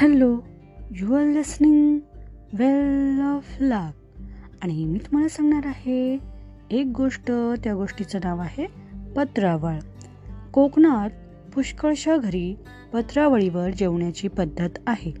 Hello you are listening well of luck आणि मी तुम्हाला सांगणार आहे एक गोष्ट त्या गोष्टीचं नाव आहे पत्रावळ. कोकणात पुष्कळशा घरी पत्रावळीवर जेवण्याची पद्धत आहे.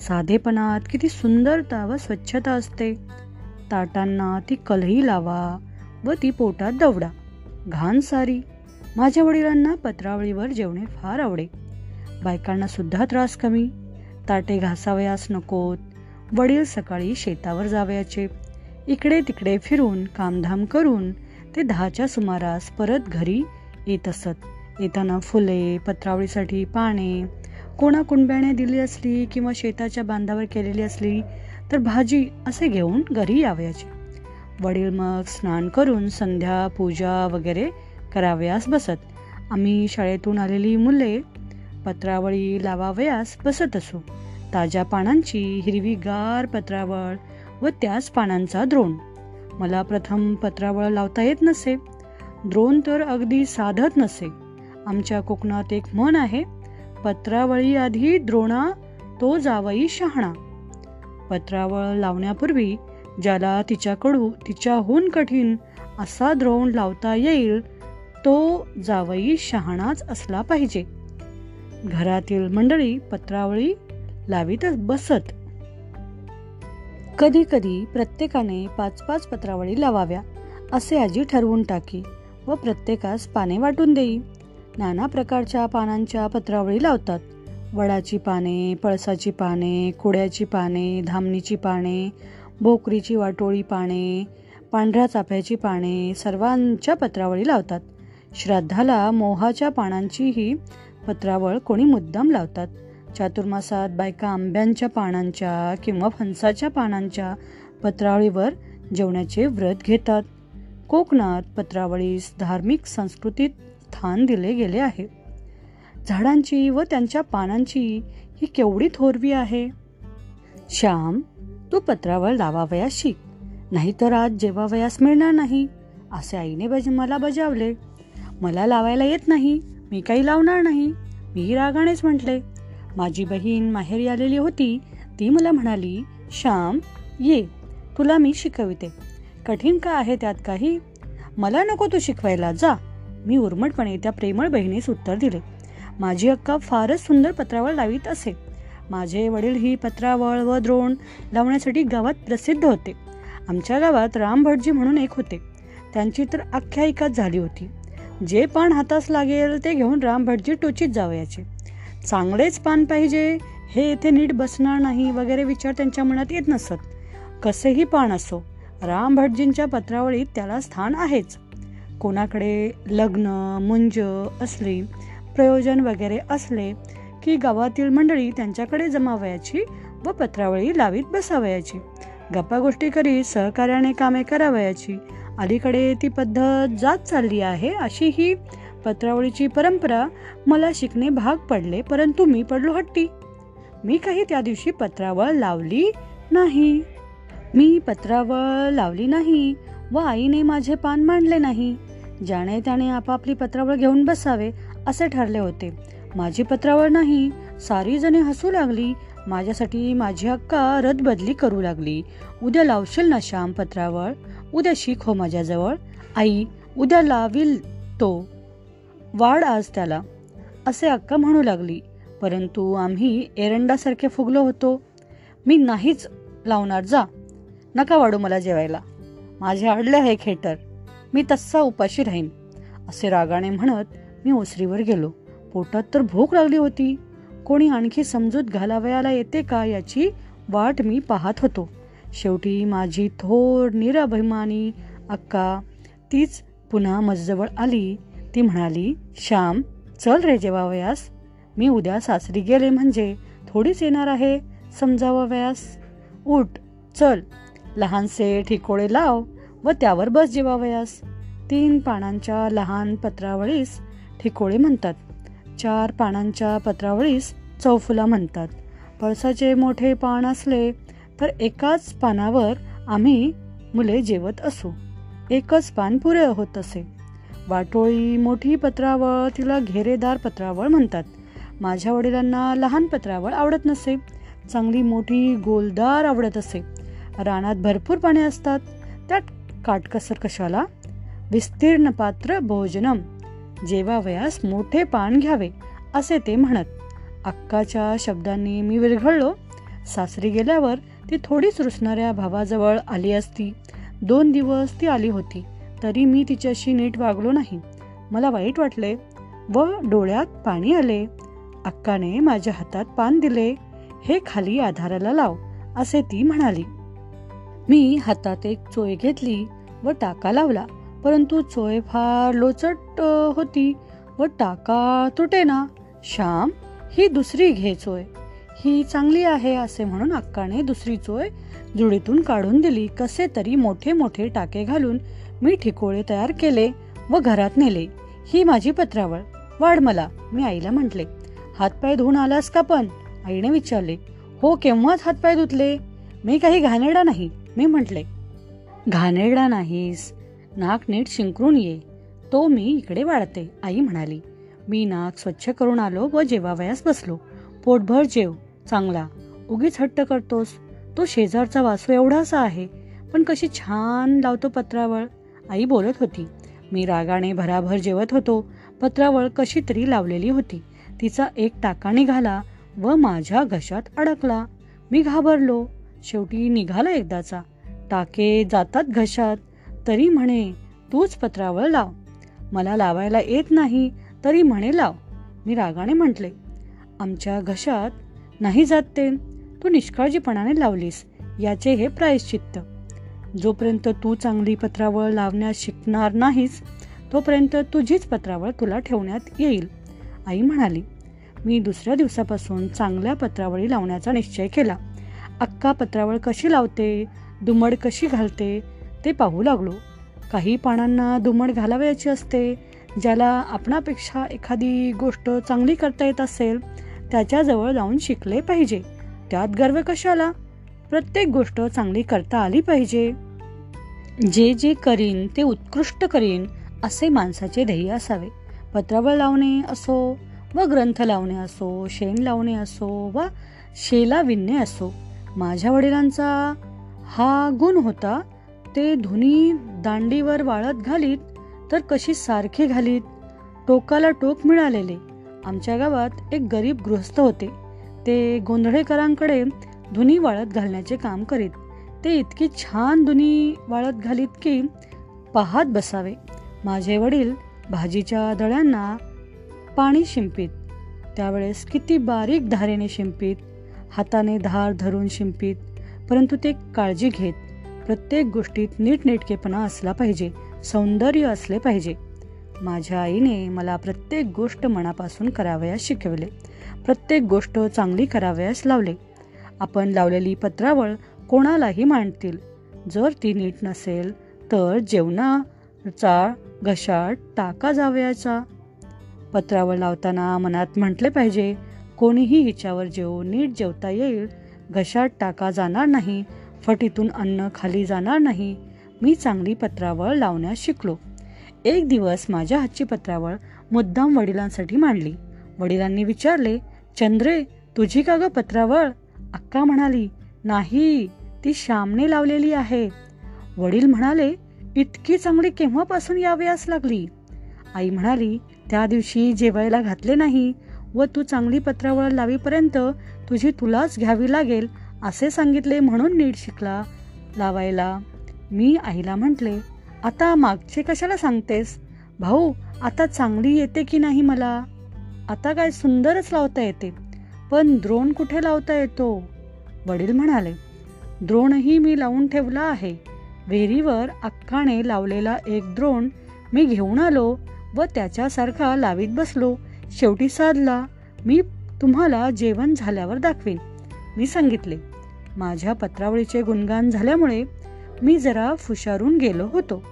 साधेपणात किती सुंदरता व स्वच्छता असते. ताटांना ती कलही लावा व ती पोटात दवडा. घाण सारी. माझ्या वडिलांना पत्रावळीवर जेवणे फार आवडे. बायकांना सुद्धा त्रास कमी. ताटे घासावयास नकोत. वडील सकाळी शेतावर जावयाचे. इकडे तिकडे फिरून कामधाम करून ते दहाच्या सुमारास परत घरी येत असत. येताना फुले पत्रावळीसाठी पाने कोणा कुंब्याने दिली असली किंवा शेताच्या बांधावर केलेली असली तर भाजी असे घेऊन घरी यावयाचे. वडील मग स्नान करून संध्या पूजा वगैरे करावयास बसत. आम्ही शाळेतून आलेली मुले पत्रावळी लावावयास बसत असू. ताज्या पानांची हिरवीगार पत्रावळ व त्याच पानांचा द्रोण. मला प्रथम पत्रावळ लावता येत नसे. द्रोण तर अगदी साधत नसे. आमच्या कोकणात एक म्हण आहे पत्रावळी आधी द्रोणा तो जावई शहाणा. पत्रावळ लावण्यापूर्वी ज्याला तिच्याकडू तिच्याहून कठीण असा द्रोण लावता येईल तो जावई शहाणाच असला पाहिजे. घरातील मंडळी पत्रावळी लावीतच बसत. कधी कधी प्रत्येकाने पाच पाच पत्रावळी लावाव्या असे आजी ठरवून टाकी व प्रत्येकास पाने वाटून देई. नाना प्रकारच्या पानांच्या पत्रावळी लावतात. वडाची पाने पळसाची पाने कुड्याची पाने धामणीची पाने भोकरीची वाटोळी पाने पांढऱ्या चाफ्याची पाने सर्वांच्या पत्रावळी लावतात. श्राद्धाला मोहाच्या पानांचीही पत्रावळ कोणी मुद्दाम लावतात. चातुर्मासात बायका आंब्यांच्या पानांच्या किंवा फणसाच्या पानांच्या पत्रावळीवर जेवणाचे व्रत घेतात. कोकणात पत्रावळीस धार्मिक संस्कृतीत स्थान दिले गेले आहे. झाडांची व त्यांच्या पानांची ही केवढी थोरवी आहे? श्याम तू पत्रावळ लावावयास शिक नाहीतर आज जेवावयास मिळणार नाही असे आईने बज मला बजावले. मला लावायला येत नाही मी काही लावणार नाही मी रागानेच म्हटले. माझी बहीण माहेरी आलेली होती. ती मला म्हणाली श्याम ये. तुला मी शिकविते. कठीण का आहे त्यात काही? मला नको तू शिकवायला. जा. मी उर्मटपणे त्या प्रेमळ बहिणीस उत्तर दिले. माझी अक्का फारच सुंदर पत्रावळ लावीत असे. माझे वडील ही पत्रावळ व द्रोण लावण्यासाठी गावात प्रसिद्ध होते. आमच्या गावात राम भटजी म्हणून एक होते. त्यांची तर आख्यायिकाच झाली होती. जे पण हातास लागेल ते घेऊन राम भटजी टोचीत जावयाचे. चांगलेच पान पाहिजे हे येथे नीट बसणार नाही वगैरे विचार त्यांच्या मनात येत नसत. कसेही पान असो राम भटजींच्या पत्रावळीत त्याला स्थान आहेच. कोणाकडे लग्न मुंज असली प्रयोजन वगैरे असले की गावातील मंडळी त्यांच्याकडे जमावयाची व पत्रावळी लावीत बसावयाची. गप्पा गोष्टी करीत सहकार्याने कामे करावयाची. अलीकडे ती पद्धत जात चालली आहे अशी ही पत्रावळीची परंपरा मला शिकणे भाग पडले परंतु मी पडलो हट्टी. मी काही त्या दिवशी पत्रावळ लावली नाही. मी पत्रावळ लावली नाही व आईने माझे पान मांडले नाही. ज्याने त्याने आपापली पत्रावळ घेऊन बसावे असे ठरले होते. माझी पत्रावळ नाही सारी जणे हसू लागली. माझ्यासाठी माझी अक्का रदबदली करू लागली. उद्या लावशील ना श्याम पत्रावळ? उद्या शिक हो माझ्याजवळ. आई उद्या लावील तो. वाढ आज त्याला. असे अक्का म्हणू लागली परंतु आम्ही एरंडासारखे फुगलो होतो. मी नाहीच लावणार जा. नका वाढू मला जेवायला. माझे अडले आहे खेटर. मी तस्सा उपाशी राहीन. असे रागाने म्हणत मी ओसरीवर गेलो. पोटात तर भूक लागली होती. कोणी आणखी समजूत घालावयाला येते का याची वाट मी पाहत होतो. शेवटी माझी थोर निराभिमानी अक्का तीच पुन्हा मजजवळ आली. ती म्हणाली श्याम चल रे जेवावयास मी उद्या सासरी गेले म्हणजे थोडीच येणार आहे समजावयास उठ चल. लहानसे ठिकोळे लाव व त्यावर बस जेवावयास तीन पानांच्या लहान पत्रावळीस ठिकोळे म्हणतात. चार पानांच्या पत्रावळीस चौफुला म्हणतात. पळसाचे मोठे पान असले तर एकाच पानावर आम्ही मुले जेवत असू. एकच पान पुरे होत असे. वाटोळी मोठी पत्रावळ तिला घेरेदार पत्रावळ म्हणतात. माझ्या वडिलांना लहान पत्रावळ आवडत नसे. चांगली मोठी गोलदार आवडत असे. रानात भरपूर पाणी असतात. त्यात काटकसर कशाला? विस्तीर्ण पात्र भोजनम. जेवावयास मोठे पान घ्यावे असे ते म्हणत. अक्काच्या शब्दांनी मी विरघळलो. सासरी गेल्यावर ती थोडीच रुसणाऱ्या भावाजवळ आली असती. दोन दिवस ती आली होती. तरी मी तिच्याशी नीट वागलो नाही. मला वाईट वाटले व डोळ्यात पाणी आले. अक्काने माझ्या हातात पान दिले. हे खाली आधाराला लाव असे ती म्हणाली. मी हातात एक चोय घेतली व टाका लावला. परंतु चोय फार लोचट होती व टाका तुटे ना श्याम ही दुसरी घे चोय. ही चांगली आहे असे म्हणून अक्काने दुसरी चोय जुडीतून काढून दिली. कसे तरी मोठे मोठे टाके घालून मी ठिकोळे तयार केले व घरात नेले. ही माझी पत्रावळ. वाढ मला मी आईला म्हटले. हातपाय धुवून आलास का पण? आईने विचारले. हो केव्हाच हातपाय धुतले? मी काही घाणेरडा नाही मी म्हटले. घाणेरडा नाहीस. नाक नीट शिंकरून ये. तो मी इकडे वाढते आई म्हणाली. मी नाक स्वच्छ करून आलो व जेवावयास बसलो. पोटभर जेव. चांगला. उगीच हट्ट करतोस. तो शेजारचा वासू एवढासा आहे. पण कशी छान लावतो पत्रावळ. आई बोलत होती. मी रागाने भराभर जेवत होतो. पत्रावळ कशी तरी लावलेली होती. तिचा एक टाका निघाला व माझ्या घशात अडकला. मी घाबरलो. शेवटी निघाला एकदाचा. टाके जातात घशात. तरी म्हणे तूच पत्रावळ लाव. मला लावायला येत नाही. तरी म्हणे लाव. मी रागाने म्हटले आमच्या घशात नाही जात ते. तू निष्काळजीपणाने लावलीस. याचे हे प्रायश्चित्त. जोपर्यंत तू चांगली पत्रावळ लावण्यास शिकणार नाहीस तोपर्यंत तुझीच पत्रावळ तुला ठेवण्यात येईल. आई म्हणाली मी दुसऱ्या दिवसापासून चांगल्या पत्रावळी लावण्याचा निश्चय केला. अक्का पत्रावळ कशी लावते दुमड कशी घालते ते पाहू लागलो. काही पानांना दुमड घालावयाची असते ज्याला आपणापेक्षा एखादी गोष्ट चांगली करता येत असेल त्याच्याजवळ जाऊन शिकले पाहिजे. त्यात गर्व कशाला? प्रत्येक गोष्ट चांगली करता आली पाहिजे. जे जे करीन ते उत्कृष्ट करीन असे माणसाचे ध्येय असावे. पत्रावळ लावणे असो व ग्रंथ लावणे असो शेण लावणे असो व शेला विणणे असो माझ्या वडिलांचा हा गुण होता ते धुनी दांडीवर वाळत घालीत तर कशी सारखी घालीत? टोकाला टोक मिळालेले. आमच्या गावात एक गरीब गृहस्थ होते. ते गोंधळेकरांकडे धुनी वाळत घालण्याचे काम करीत. ते इतकी छान धुनी वाळत घालीत की पाहत बसावे. माझे वडील भाजीच्या दळ्यांना पाणी शिंपीत. त्यावेळेस किती बारीक धारेने शिंपीत. हाताने धार धरून शिंपीत. परंतु ते काळजी घेत. प्रत्येक गोष्टीत नीटनेटकेपणा असला पाहिजे. सौंदर्य असले पाहिजे. माझ्या आईने मला प्रत्येक गोष्ट मनापासून करावयास शिकवले. प्रत्येक गोष्ट चांगली करावयास लावले. आपण लावलेली पत्रावळ कोणालाही मांडतील. जर ती नीट नसेल तर जेवणाचा घशात टाका जावयाचा. पत्रावळ लावताना मनात म्हटले पाहिजे कोणीही हिच्यावर जेव नीट जेवता येईल. घशात टाका जाणार नाही फटीतून अन्न खाली जाणार नाही. मी चांगली पत्रावळ लावण्यास शिकलो. एक दिवस माझ्या हातची पत्रावळ मुद्दाम वडिलांसाठी मांडली. वडिलांनी विचारले चंद्रे तुझी का ग पत्रावळ? अक्का म्हणाली नाही ती श्यामने लावलेली आहे. वडील म्हणाले इतकी चांगली केव्हापासून यावयास लागली? आई म्हणाली त्या दिवशी जेवायला घातले नाही व तू चांगली पत्रावळ लावीपर्यंत तुझी तुलाच घ्यावी लागेल असे सांगितले म्हणून नीट शिकला लावायला. मी आईला म्हटले आता मागचे कशाला सांगतेस? भाऊ आता चांगली येते की नाही मला? आता काय सुंदरच लावता येते. पण द्रोण कुठे लावता येतो? वडील म्हणाले द्रोणही मी लावून ठेवला आहे. विहिरीवर अक्काने लावलेला एक द्रोण मी घेऊन आलो व त्याच्यासारखा लावीत बसलो. शेवटी साधला मी तुम्हाला जेवण झाल्यावर दाखवेन. मी सांगितले माझ्या पत्रावळीचे गुणगान झाल्यामुळे मी जरा फुशारून गेलो होतो.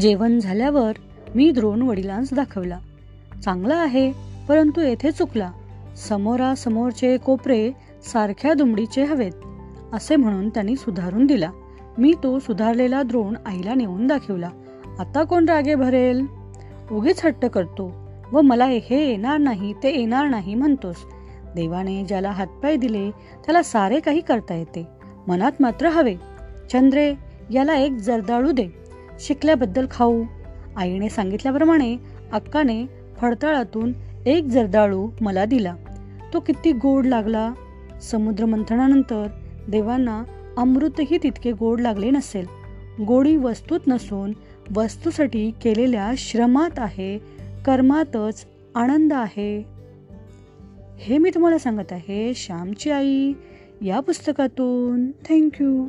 जेवण झाल्यावर मी द्रोण वडिलांस दाखवला. चांगला आहे परंतु येथे चुकला. समोरासमोरचे कोपरे सारख्या दुमडीचे हवेत असे म्हणून त्यांनी सुधारून दिला. मी तो सुधारलेला द्रोण आईला नेऊन दाखवला. आता कोण रागे भरेल? उगीच हट्ट करतो. व मला हे येणार नाही ते येणार नाही म्हणतोस. देवाने ज्याला हातपाय दिले त्याला सारे काही करता येते. मनात मात्र हवे. चंद्रे याला एक जर्दाळू दे. शिकल्याबद्दल खाऊ. आईने सांगितल्याप्रमाणे अक्काने फडतळातून एक जर्दाळू मला दिला. तो किती गोड लागला. समुद्र मंथनानंतर देवांना अमृतही तितके गोड लागले नसेल. गोडी वस्तूत नसून वस्तूसाठी केलेल्या श्रमात आहे कर्मातच आनंद आहे. हे मी तुम्हाला सांगत आहे श्यामची आई या पुस्तकातून. थँक्यू